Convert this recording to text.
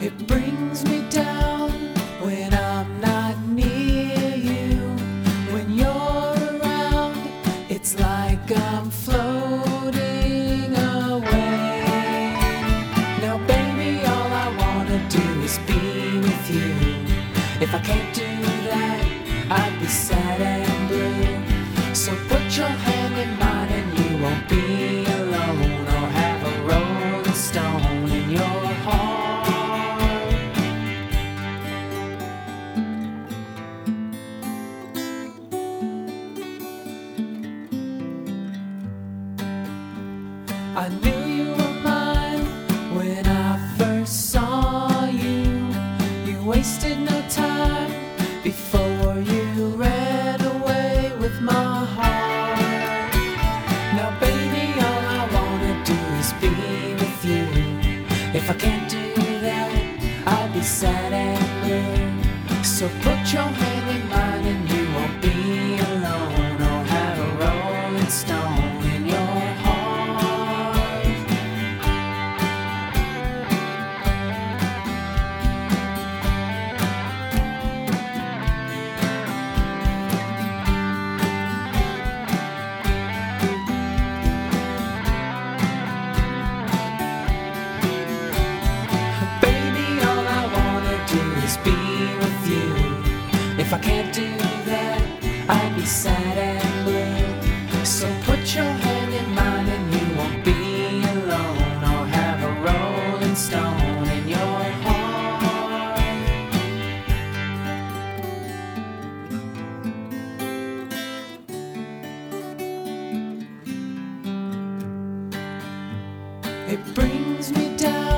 It brings me down when I'm not near you. When you're around, it's like I'm floating away. Now, baby, all I wanna do is be with you. If I can't do that, I'd be sad and blue. So put your I knew you were mine when I first saw you. You wasted no time before you ran away with my heart. Now, baby, all I wanna do is be with you. If I can't do that, I'll be sad and blue. So put your hand be with you. If I can't do that, I'd be sad and blue. So put your hand in mine and you won't be alone or have a rolling stone in your heart. It brings me down